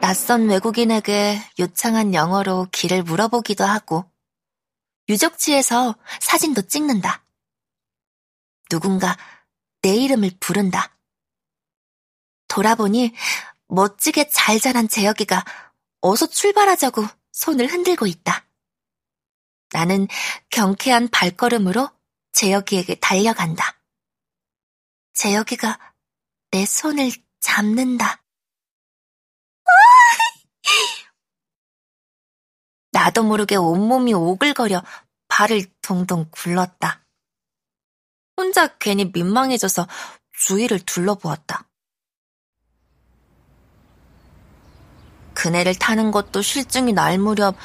낯선 외국인에게 요창한 영어로 길을 물어보기도 하고, 유적지에서 사진도 찍는다. 누군가 내 이름을 부른다. 돌아보니 멋지게 잘 자란 재혁이가 어서 출발하자고 손을 흔들고 있다. 나는 경쾌한 발걸음으로 재혁이에게 달려간다. 재혁이가 내 손을 잡는다. 나도 모르게 온몸이 오글거려 발을 동동 굴렀다. 혼자 괜히 민망해져서 주위를 둘러보았다. 그네를 타는 것도 실증이 날 무렵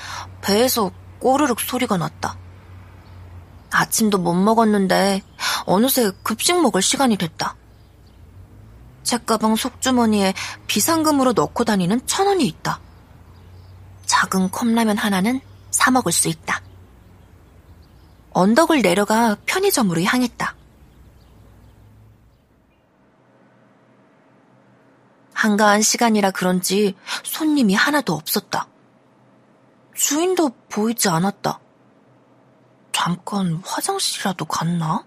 배에서 꼬르륵 소리가 났다. 아침도 못 먹었는데 어느새 급식 먹을 시간이 됐다. 책가방 속주머니에 비상금으로 넣고 다니는 천 원이 있다. 작은 컵라면 하나는 사 먹을 수 있다. 언덕을 내려가 편의점으로 향했다. 한가한 시간이라 그런지 손님이 하나도 없었다. 주인도 보이지 않았다. 잠깐 화장실이라도 갔나?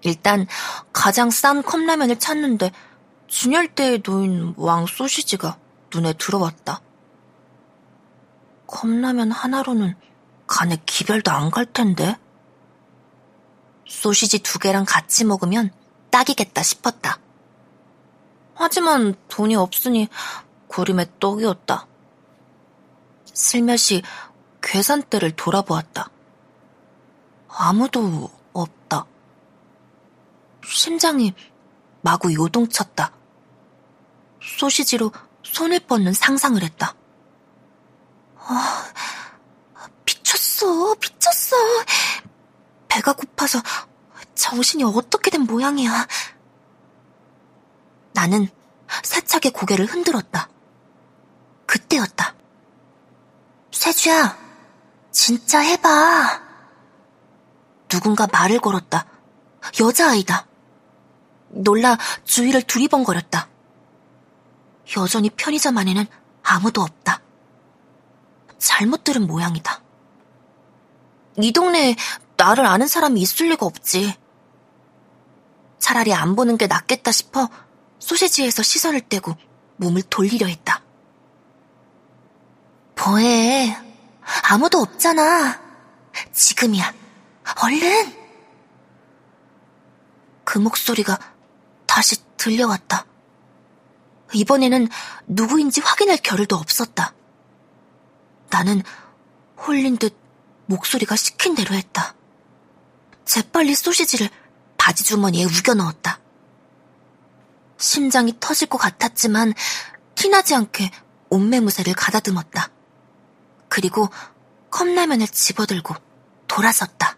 일단 가장 싼 컵라면을 찾는데 진열대에 놓인 왕 소시지가 눈에 들어왔다. 컵라면 하나로는 간에 기별도 안 갈 텐데. 소시지 두 개랑 같이 먹으면 딱이겠다 싶었다. 하지만 돈이 없으니 고림의 떡이었다. 슬며시 계산대를 돌아보았다. 아무도 없다. 심장이 마구 요동쳤다. 소시지로 손을 뻗는 상상을 했다. 아, 미쳤어, 미쳤어. 배가 고파서 정신이 어떻게 된 모양이야. 나는 사차게 고개를 흔들었다. 그때였다. 세주야, 진짜 해봐. 누군가 말을 걸었다. 여자아이다. 놀라 주위를 두리번거렸다. 여전히 편의점 안에는 아무도 없다. 잘못 들은 모양이다. 이 동네에 나를 아는 사람이 있을 리가 없지. 차라리 안 보는 게 낫겠다 싶어 소시지에서 시선을 떼고 몸을 돌리려 했다. 뭐해? 아무도 없잖아. 지금이야. 얼른! 그 목소리가 다시 들려왔다. 이번에는 누구인지 확인할 겨를도 없었다. 나는 홀린 듯 목소리가 시킨 대로 했다. 재빨리 소시지를 바지 주머니에 우겨 넣었다. 심장이 터질 것 같았지만 티나지 않게 옷매무새를 가다듬었다. 그리고 컵라면을 집어들고 돌아섰다.